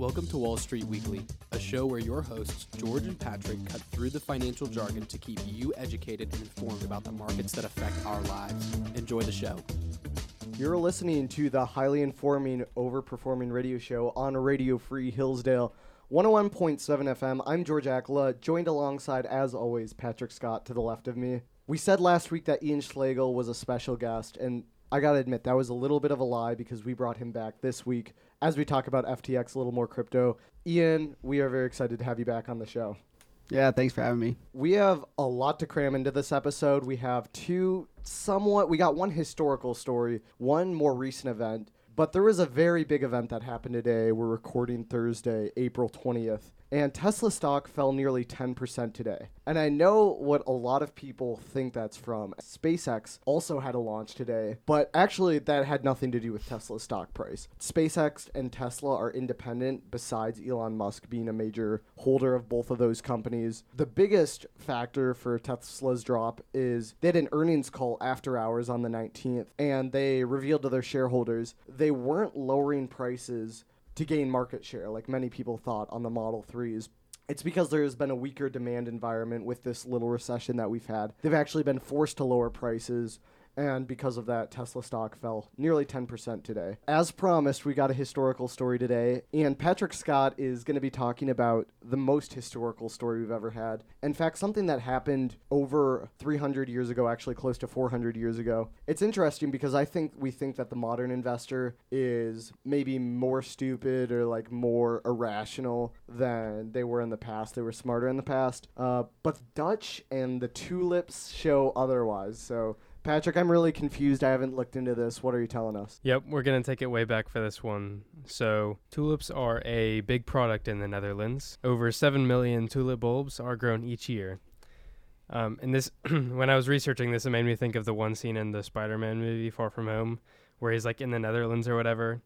Welcome to Wall Street Weekly, a show where your hosts, George and Patrick, cut through the financial jargon to keep you educated and informed about the markets that affect our lives. Enjoy the show. You're listening to the highly informing, overperforming radio show on Radio Free Hillsdale 101.7 FM. I'm George Akla, joined alongside, as always, Patrick Scott to the left of me. We said last week that Ian Schlagel was a special guest, and I gotta admit, that was a little bit of a lie because we brought him back this week as we talk about FTX, a little more crypto. Ian, we are very excited to have you back on the show. Yeah, thanks for having me. We have a lot to cram into this episode. We have two somewhat, we got one historical story, one more recent event, but there was a very big event that happened today. We're recording Thursday, April 20th and Tesla stock fell nearly 10% today. And I know what a lot of people think that's from. SpaceX also had a launch today, but actually that had nothing to do with Tesla's stock price. SpaceX and Tesla are independent besides Elon Musk being a major holder of both of those companies. The biggest factor for Tesla's drop is they had an earnings call after hours on the 19th and they revealed to their shareholders they weren't lowering prices to gain market share, like many people thought on the Model 3s. It's because there's been a weaker demand environment with this little recession that we've had. They've actually been forced to lower prices and because of that, Tesla stock fell nearly 10% today. As promised, we got a historical story today, and Patrick Scott is going to be talking about the most historical story we've ever had. In fact, something that happened over 300 years ago, actually close to 400 years ago. It's interesting because I think we think that the modern investor is maybe more stupid or like more irrational than they were in the past. They were smarter in the past. Uh, but Dutch and the tulips show otherwise. So Patrick, I'm really confused. I haven't looked into this. What are you telling us? Yep, we're going to take it way back for this one. So, tulips are a big product in the Netherlands. Over 7 million tulip bulbs are grown each year. Um, and this, when I was researching this, it made me think of the one scene in the Spider Man movie, Far From Home, where he's like in the Netherlands or whatever.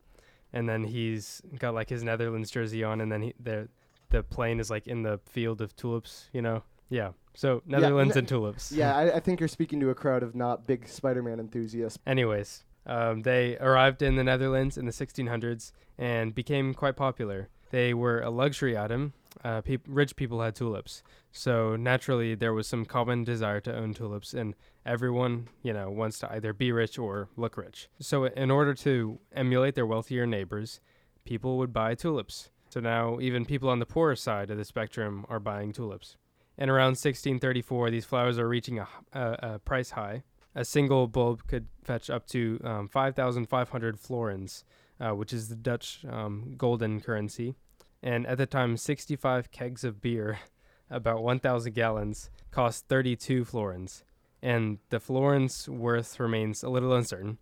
And then he's got like his Netherlands jersey on, and then he, the, the plane is like in the field of tulips, you know? Yeah. So Netherlands yeah, and tulips. Yeah, I, I, think you're speaking to a crowd of not big Spider-Man enthusiasts. Anyways, um, they arrived in the Netherlands in the 1600s and became quite popular. They were a luxury item. Uh, pe- rich people had tulips, so naturally there was some common desire to own tulips, and everyone, you know, wants to either be rich or look rich. So in order to emulate their wealthier neighbors, people would buy tulips. So now even people on the poorer side of the spectrum are buying tulips and around 1634, these flowers are reaching a, a, a price high. A single bulb could fetch up to um, 5,500 florins, uh, which is the Dutch um, golden currency. And at the time, 65 kegs of beer, about 1,000 gallons, cost 32 florins. And the florins worth remains a little uncertain.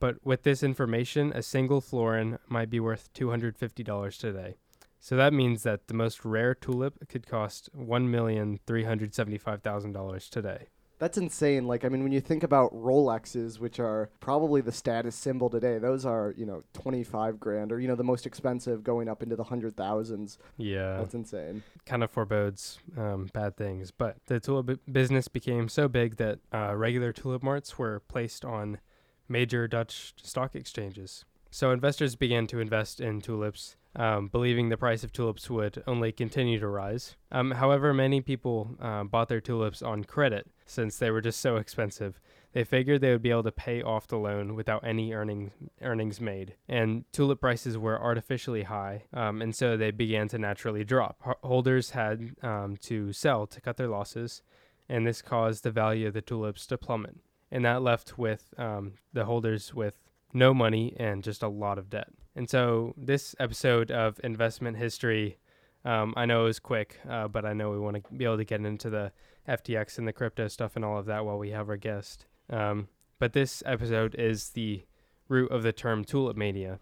But with this information, a single florin might be worth $250 today. So that means that the most rare tulip could cost one million three hundred seventy-five thousand dollars today. That's insane. Like, I mean, when you think about Rolexes, which are probably the status symbol today, those are, you know, 25 grand or, you know, the most expensive going up into the hundred thousands. Yeah. That's insane. Kind of forebodes um, bad things. But the tulip business became so big that uh, regular tulip marts were placed on major Dutch stock exchanges. So investors began to invest in tulips um, believing the price of tulips would only continue to rise. Um, however, many people uh, bought their tulips on credit since they were just so expensive. They figured they would be able to pay off the loan without any earning, earnings made. And tulip prices were artificially high, um, and so they began to naturally drop. H- holders had um, to sell to cut their losses, and this caused the value of the tulips to plummet. And that left with um, the holders with no money and just a lot of debt. And so this episode of investment history, um, I know is quick, uh, but I know we want to be able to get into the FTX and the crypto stuff and all of that while we have our guest. Um, but this episode is the root of the term tulip mania,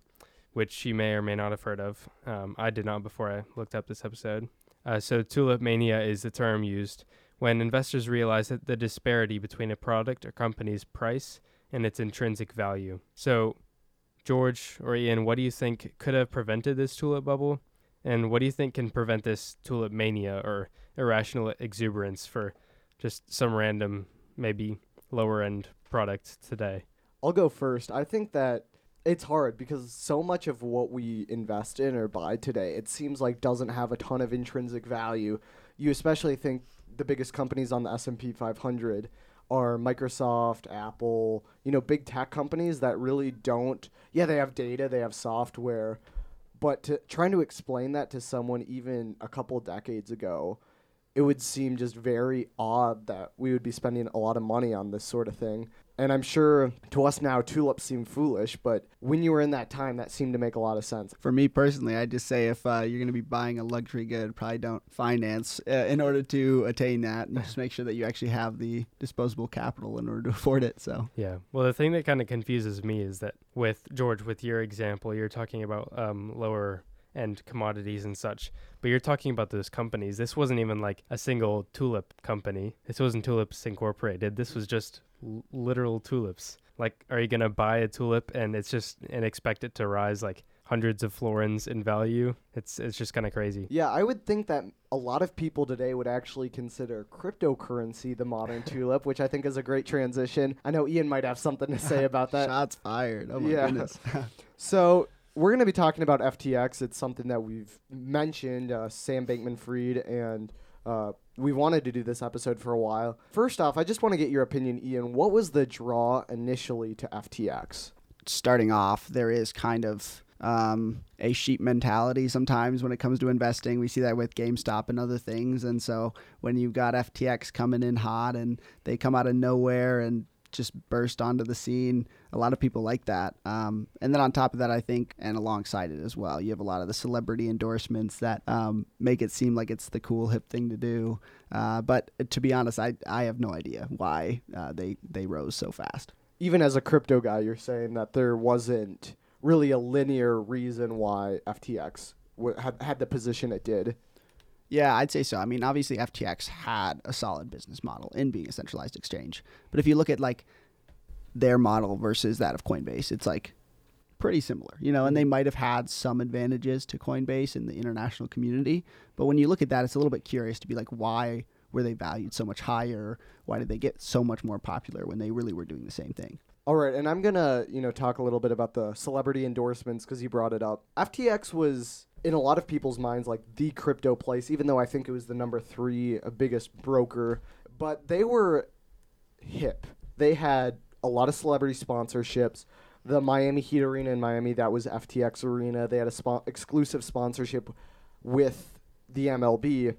which you may or may not have heard of. Um, I did not before I looked up this episode. Uh, so tulip mania is the term used when investors realize that the disparity between a product or company's price and its intrinsic value. So George or Ian, what do you think could have prevented this tulip bubble? And what do you think can prevent this tulip mania or irrational exuberance for just some random, maybe lower end product today? I'll go first. I think that It's hard because so much of what we invest in or buy today, it seems like doesn't have a ton of intrinsic value. You especially think the biggest companies on the S&P 500 are Microsoft, Apple, you know, big tech companies that really don't yeah, they have data, they have software, but to trying to explain that to someone even a couple decades ago, it would seem just very odd that we would be spending a lot of money on this sort of thing. And I'm sure to us now, tulips seem foolish, but when you were in that time, that seemed to make a lot of sense. For me personally, I just say if uh, you're going to be buying a luxury good, probably don't finance uh, in order to attain that, and just make sure that you actually have the disposable capital in order to afford it. So Yeah. Well, the thing that kind of confuses me is that with George, with your example, you're talking about um, lower end commodities and such, but you're talking about those companies. This wasn't even like a single tulip company. This wasn't Tulips Incorporated. This was just l- literal tulips. Like, are you gonna buy a tulip and it's just and expect it to rise like hundreds of florins in value? It's it's just kind of crazy. Yeah, I would think that a lot of people today would actually consider cryptocurrency the modern tulip, which I think is a great transition. I know Ian might have something to say about that. shots fired. Oh my Yeah. goodness. So we're going to be talking about FTX. It's something that we've mentioned, uh, Sam Bankman-Fried, and uh, we wanted to do this episode for a while. First off, I just want to get your opinion, Ian. What was the draw initially to FTX? starting off, there is kind of um, a sheep mentality sometimes when it comes to investing. We see that with GameStop and other things. And so when you've got FTX coming in hot and they come out of nowhere and just burst onto the scene, a lot of people like that. Um, and then on top of that, I think, and alongside it as well, you have a lot of the celebrity endorsements that um, make it seem like it's the cool hip thing to do. Uh, but to be honest, I, I have no idea why uh, they, they rose so fast. Even as a crypto guy, you're saying that there wasn't really a linear reason why FTX w- had, had the position it did. Yeah, I'd say so. I mean, obviously FTX had a solid business model in being a centralized exchange. But if you look at like their model versus that of Coinbase, it's like pretty similar, you know, and they mm-hmm. might have had some advantages to Coinbase in the international community, but when you look at that, it's a little bit curious to be like why were they valued so much higher? Why did they get so much more popular when they really were doing the same thing? All right, and I'm gonna you know talk a little bit about the celebrity endorsements because you brought it up. FTX was in a lot of people's minds like the crypto place, even though I think it was the number three biggest broker. But they were hip. They had a lot of celebrity sponsorships. The Miami Heat Arena in Miami, that was FTX Arena. They had a spo- exclusive sponsorship with the MLB.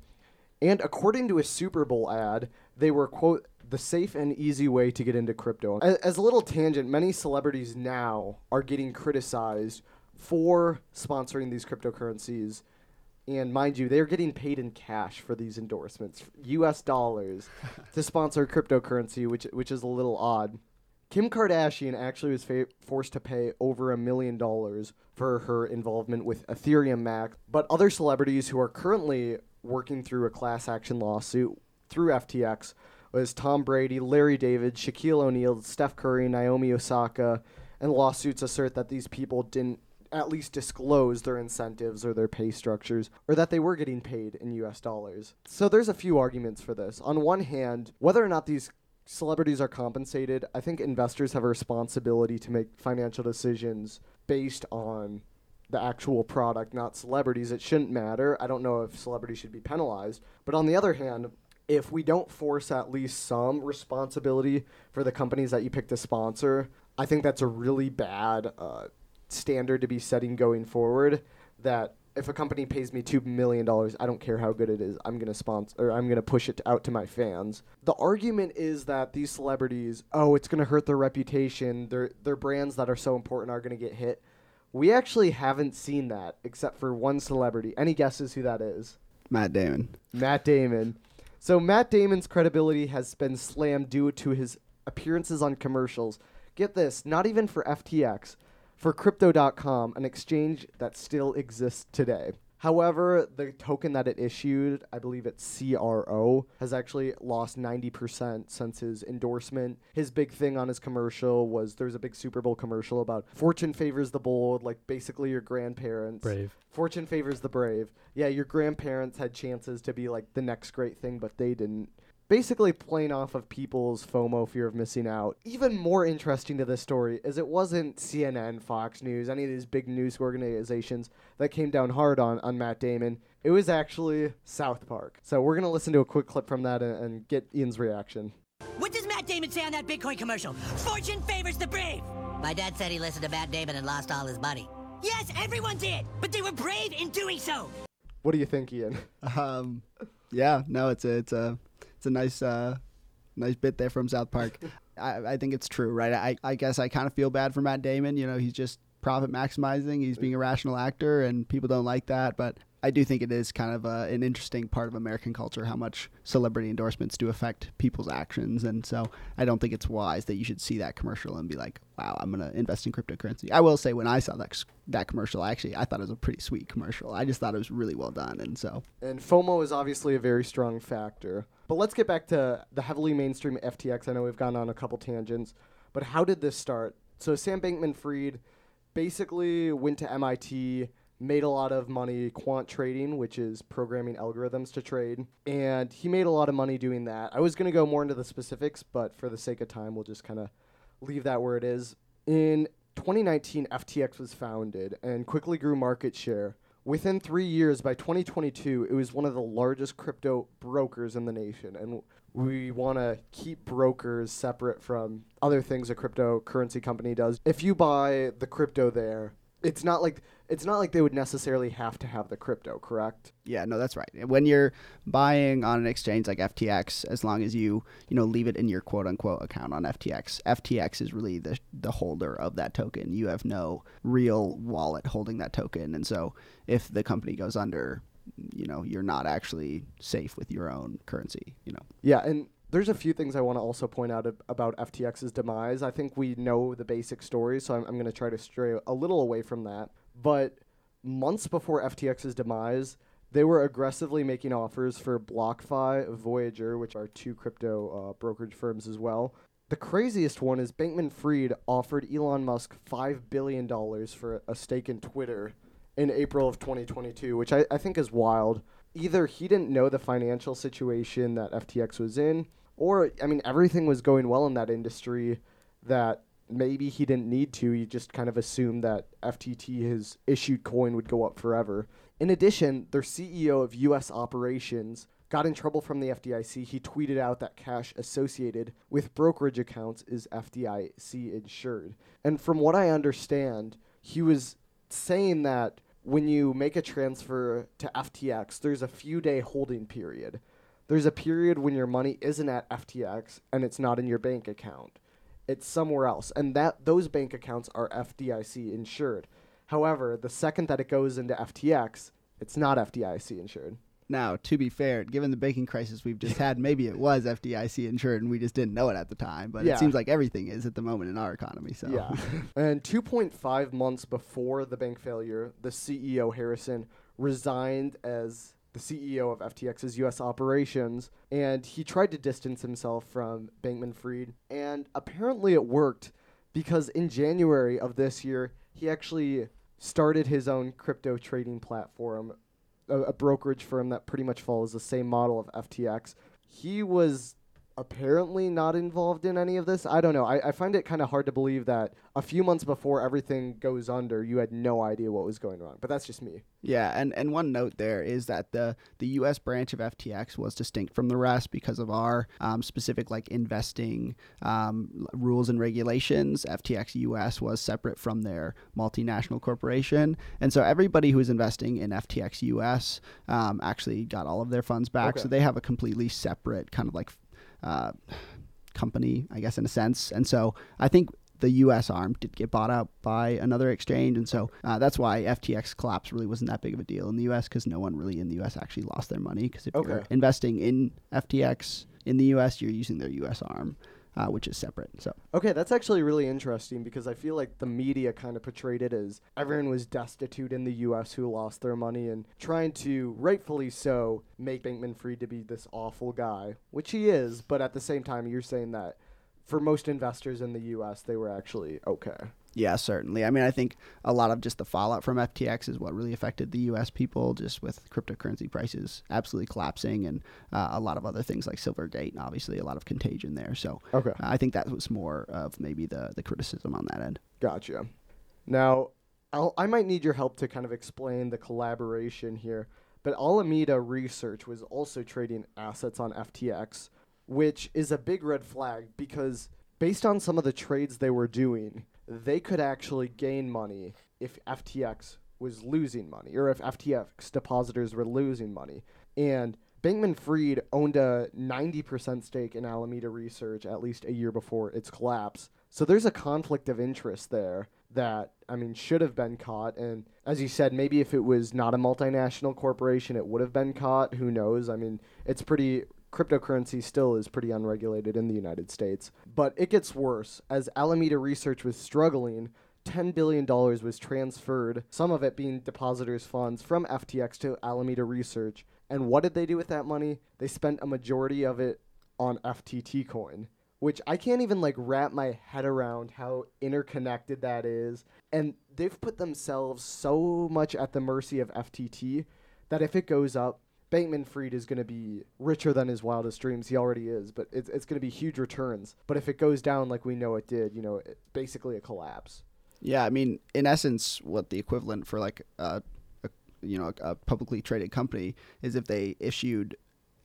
And according to a Super Bowl ad, they were, quote, the safe and easy way to get into crypto. As, as a little tangent, many celebrities now are getting criticized for sponsoring these cryptocurrencies. And mind you, they're getting paid in cash for these endorsements, US dollars, to sponsor cryptocurrency, which, which is a little odd. Kim Kardashian actually was fa- forced to pay over a million dollars for her involvement with Ethereum Max, but other celebrities who are currently working through a class action lawsuit through FTX was Tom Brady, Larry David, Shaquille O'Neal, Steph Curry, Naomi Osaka, and lawsuits assert that these people didn't at least disclose their incentives or their pay structures, or that they were getting paid in US dollars. So there's a few arguments for this. On one hand, whether or not these celebrities are compensated, I think investors have a responsibility to make financial decisions based on the actual product, not celebrities. It shouldn't matter. I don't know if celebrities should be penalized. But on the other hand, if we don't force at least some responsibility for the companies that you pick to sponsor, I think that's a really bad uh, standard to be setting going forward. That if a company pays me two million dollars, I don't care how good it is. I'm gonna sponsor or I'm gonna push it out to my fans. The argument is that these celebrities, oh, it's gonna hurt their reputation. Their their brands that are so important are gonna get hit. We actually haven't seen that except for one celebrity. Any guesses who that is? Matt Damon. Matt Damon. So Matt Damon's credibility has been slammed due to his appearances on commercials. Get this, not even for FTX, for crypto.com, an exchange that still exists today. However, the token that it issued, I believe it's CRO, has actually lost 90% since his endorsement. His big thing on his commercial was there's a big Super Bowl commercial about fortune favors the bold, like basically your grandparents. Brave. Fortune favors the brave. Yeah, your grandparents had chances to be like the next great thing, but they didn't. Basically playing off of people's FOMO fear of missing out. Even more interesting to this story is it wasn't CNN, Fox News, any of these big news organizations that came down hard on, on Matt Damon. It was actually South Park. So we're going to listen to a quick clip from that and, and get Ian's reaction. What does Matt Damon say on that Bitcoin commercial? Fortune favors the brave. My dad said he listened to Matt Damon and lost all his money. Yes, everyone did, but they were brave in doing so. What do you think, Ian? Um, yeah, no, it's a it's a it's a nice uh, nice bit there from South Park. I, I think it's true, right? I, I guess I kind of feel bad for Matt Damon. You know, he's just profit maximizing. He's being a rational actor, and people don't like that. But I do think it is kind of a, an interesting part of American culture how much celebrity endorsements do affect people's actions. And so I don't think it's wise that you should see that commercial and be like, wow, I'm going to invest in cryptocurrency. I will say when I saw that, that commercial, actually, I thought it was a pretty sweet commercial. I just thought it was really well done. And so. And FOMO is obviously a very strong factor. But let's get back to the heavily mainstream FTX. I know we've gone on a couple tangents, but how did this start? So Sam Bankman Fried basically went to MIT made a lot of money quant trading, which is programming algorithms to trade. And he made a lot of money doing that. I was going to go more into the specifics, but for the sake of time, we'll just kind of leave that where it is. In 2019, FTX was founded and quickly grew market share. Within three years, by 2022, it was one of the largest crypto brokers in the nation. And we want to keep brokers separate from other things a cryptocurrency company does. If you buy the crypto there, it's not like it's not like they would necessarily have to have the crypto, correct? Yeah, no, that's right. When you're buying on an exchange like FTX, as long as you you know leave it in your quote unquote account on FTX, FTX is really the the holder of that token. You have no real wallet holding that token, and so if the company goes under, you know, you're not actually safe with your own currency. You know. Yeah, and there's a few things I want to also point out ab- about FTX's demise. I think we know the basic story, so I'm, I'm going to try to stray a little away from that. But months before FTX's demise, they were aggressively making offers for BlockFi, Voyager, which are two crypto uh, brokerage firms as well. The craziest one is Bankman Fried offered Elon Musk $5 billion for a stake in Twitter in April of 2022, which I, I think is wild. Either he didn't know the financial situation that FTX was in, or, I mean, everything was going well in that industry that maybe he didn't need to. He just kind of assumed that FTT, his issued coin, would go up forever. In addition, their CEO of U.S. operations got in trouble from the FDIC. He tweeted out that cash associated with brokerage accounts is FDIC insured. And from what I understand, he was saying that when you make a transfer to FTX, there's a few day holding period. There's a period when your money isn't at FTX and it's not in your bank account it's somewhere else, and that those bank accounts are FDIC insured. However, the second that it goes into FTX, it's not FDIC insured. Now, to be fair, given the banking crisis we've just had, maybe it was FDIC insured and we just didn't know it at the time. But Yeah. it seems like everything is at the moment in our economy. So Yeah. and 2.5 months before the bank failure, the CEO Harrison resigned as the CEO of FTX's US operations and he tried to distance himself from Bankman Fried and apparently it worked because in January of this year, he actually started his own crypto trading platform, a, a brokerage firm that pretty much follows the same model of FTX. He was apparently not involved in any of this. I don't know. I, I find it kind of hard to believe that a few months before everything goes under, you had no idea what was going on. But that's just me. Yeah, and, and one note there is that the, the U.S. branch of FTX was distinct from the rest because of our um, specific like investing um, rules and regulations. FTX U.S. was separate from their multinational corporation, and so everybody who was investing in FTX U.S. Um, actually got all of their funds back. Okay. So they have a completely separate kind of like uh, company, I guess, in a sense. And so I think the U.S. arm did get bought out by another exchange, and so uh, that's why FTX collapse really wasn't that big of a deal in the U.S. because no one really in the U.S. actually lost their money. Because if you're investing in FTX in the U.S., you're using their U.S. arm, uh, which is separate. So Okay, that's actually really interesting because I feel like the media kind of portrayed it as everyone was destitute in the US who lost their money and trying to, rightfully so, make Bankman Fried to be this awful guy, which he is, but at the same time, you're saying that for most investors in the US, they were actually okay. Yeah, certainly. I mean, I think a lot of just the fallout from FTX is what really affected the U.S. people, just with cryptocurrency prices absolutely collapsing, and uh, a lot of other things like Silvergate, and obviously a lot of contagion there. So, Okay. I think that was more of maybe the the criticism on that end. Gotcha. Now, I'll, I might need your help to kind of explain the collaboration here. But Alameda Research was also trading assets on FTX, which is a big red flag because based on some of the trades they were doing, they could actually gain money if FTX was losing money or if FTX depositors were losing money. And Bankman Fried owned a 90% stake in Alameda Research at least a year before its collapse. So there's a conflict of interest there that, I mean, should have been caught. And as you said, maybe if it was not a multinational corporation, it would have been caught. Who knows? I mean, it's pretty. Cryptocurrency still is pretty unregulated in the United States. But it gets worse. As Alameda Research was struggling, $10 billion was transferred, some of it being depositors' funds from FTX to Alameda Research. And what did they do with that money? They spent a majority of it on FTT coin, which I can't even like wrap my head around how interconnected that is. And they've put themselves so much at the mercy of FTT that if it goes up, Bankman Fried is going to be richer than his wildest dreams. He already is, but it's, it's going to be huge returns. But if it goes down like we know it did, you know, it, basically a collapse. Yeah, I mean, in essence, what the equivalent for like a, a you know a publicly traded company is if they issued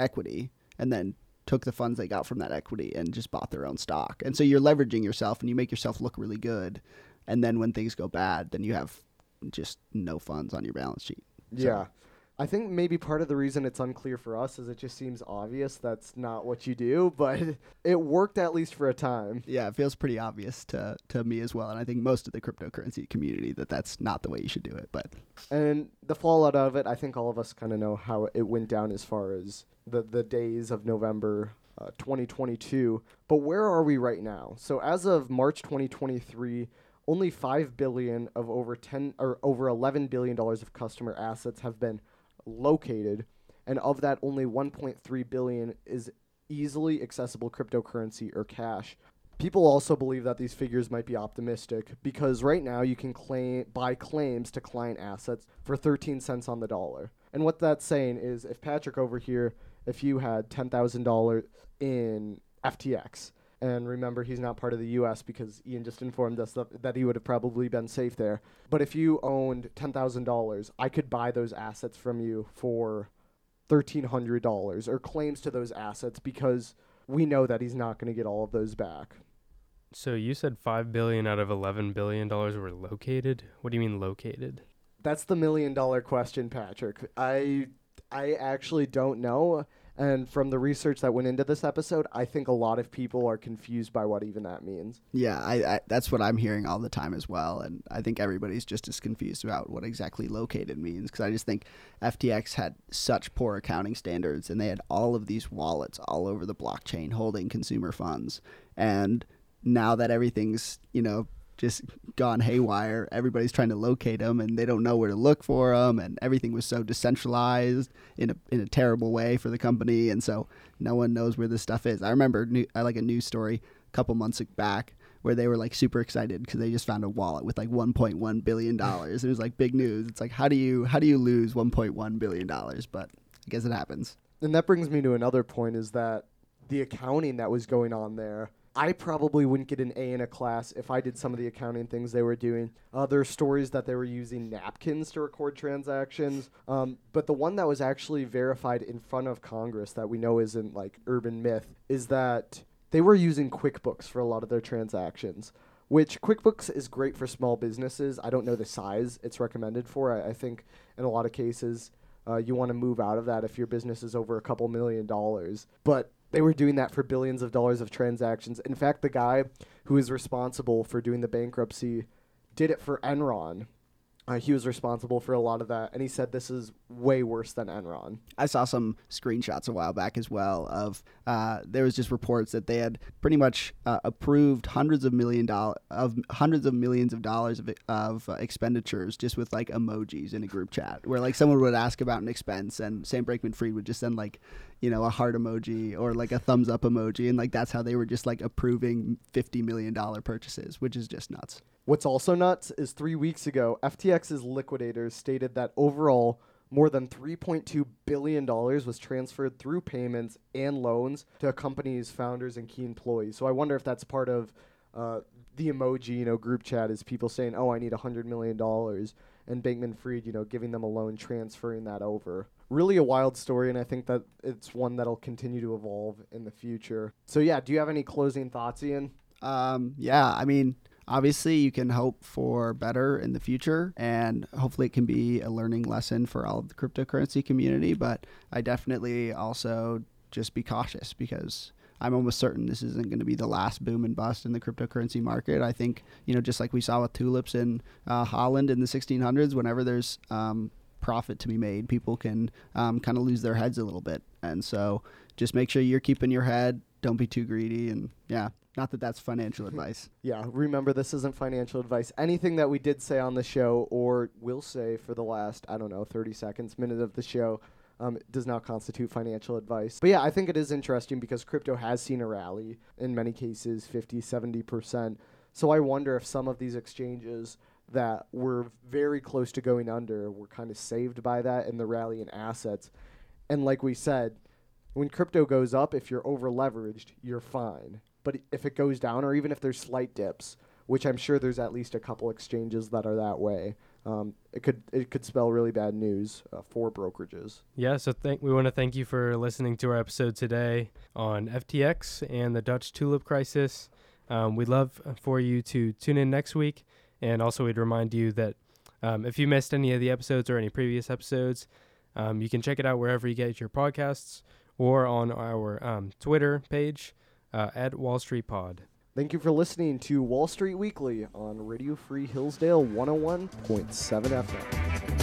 equity and then took the funds they got from that equity and just bought their own stock. And so you're leveraging yourself and you make yourself look really good. And then when things go bad, then you have just no funds on your balance sheet. So- Yeah. I think maybe part of the reason it's unclear for us is it just seems obvious that's not what you do, but it worked at least for a time. Yeah, it feels pretty obvious to, to me as well. And I think most of the cryptocurrency community that that's not the way you should do it. But And the fallout of it, I think all of us kind of know how it went down as far as the, the days of November uh, 2022. But where are we right now? So as of March 2023, only 5 billion of over 10 or over 11 billion dollars of customer assets have been located, and of that only 1.3 billion is easily accessible cryptocurrency or cash. People also believe that these figures might be optimistic because right now you can claim buy claims to client assets for 13 cents on the dollar. And what that's saying is if Patrick over here, if you had $10,000 in FTX, and remember he's not part of the US because Ian just informed us that, that he would have probably been safe there. But if you owned $10,000, I could buy those assets from you for $1,300 or claims to those assets because we know that he's not going to get all of those back. So you said five billion out of eleven billion dollars were located. What do you mean located? That's the million dollar question, Patrick. I I actually don't know. And from the research that went into this episode, I think a lot of people are confused by what even that means. Yeah, I, I that's what I'm hearing all the time as well, and I think everybody's just as confused about what exactly located means because I just think FTX had such poor accounting standards, and they had all of these wallets all over the blockchain holding consumer funds, and now that everything's you know just gone haywire, everybody's trying to locate them, and they don't know where to look for them, and everything was so decentralized in a in a terrible way for the company, and so no one knows where this stuff is. I remember new, I like a news story a couple months back where they were like super excited because they just found a wallet with like 1.1 billion dollars. It was like big news. It's like how do you how do you lose 1.1 billion dollars? But I guess it happens. And that brings me to another point is that the accounting that was going on there, I probably wouldn't get an A in a class if I did some of the accounting things they were doing. Uh, there are stories that they were using napkins to record transactions. Um, but the one that was actually verified in front of Congress that we know isn't like urban myth is that they were using QuickBooks for a lot of their transactions. Which QuickBooks is great for small businesses. I don't know the size it's recommended for. I, I think in a lot of cases uh, you want to move out of that if your business is over a couple million dollars. But they were doing that for billions of dollars of transactions. In fact, the guy who is responsible for doing the bankruptcy did it for Enron. Uh, he was responsible for a lot of that, and he said this is way worse than Enron. I saw some screenshots a while back as well of uh, there was just reports that they had pretty much uh, approved hundreds of million dollar of hundreds of millions of dollars of, of expenditures just with like emojis in a group chat where like someone would ask about an expense and Sam Bankman Fried would just send like you know a heart emoji or like a thumbs up emoji and like that's how they were just like approving fifty million dollar purchases, which is just nuts. What's also nuts is three weeks ago, FTX's liquidators stated that overall, more than $3.2 billion was transferred through payments and loans to a company's founders and key employees. So I wonder if that's part of uh, the emoji, you know, group chat is people saying, "Oh, I need $100 million, and Bankman-Fried, you know, giving them a loan, transferring that over. Really a wild story, and I think that it's one that'll continue to evolve in the future. So yeah, do you have any closing thoughts, Ian? Um, yeah, I mean, obviously you can hope for better in the future and hopefully it can be a learning lesson for all of the cryptocurrency community but i definitely also just be cautious because i'm almost certain this isn't going to be the last boom and bust in the cryptocurrency market. I think you know just like we saw with tulips in uh, holland in the 1600s whenever there's um, profit to be made people can um, kind of lose their heads a little bit. And so just make sure you're keeping your head don't be too greedy and yeah not that that's financial advice. Yeah, remember this isn't financial advice. Anything that we did say on the show or will say for the last, I don't know, 30 seconds, minute of the show um, does not constitute financial advice. But yeah, I think it is interesting because crypto has seen a rally in many cases, 50, 70%. So I wonder if some of these exchanges that were very close to going under were kind of saved by that and the rally in assets. And like we said, when crypto goes up, if you're over leveraged, you're fine. But if it goes down, or even if there's slight dips, which I'm sure there's at least a couple exchanges that are that way, um, it could it could spell really bad news uh, for brokerages. Yeah, so thank we want to thank you for listening to our episode today on FTX and the Dutch tulip crisis. Um, we'd love for you to tune in next week, and also we'd remind you that um, if you missed any of the episodes or any previous episodes, um, you can check it out wherever you get your podcasts or on our um, Twitter page uh, at Wall Street Pod. Thank you for listening to Wall Street Weekly on Radio Free Hillsdale 101.7 FM.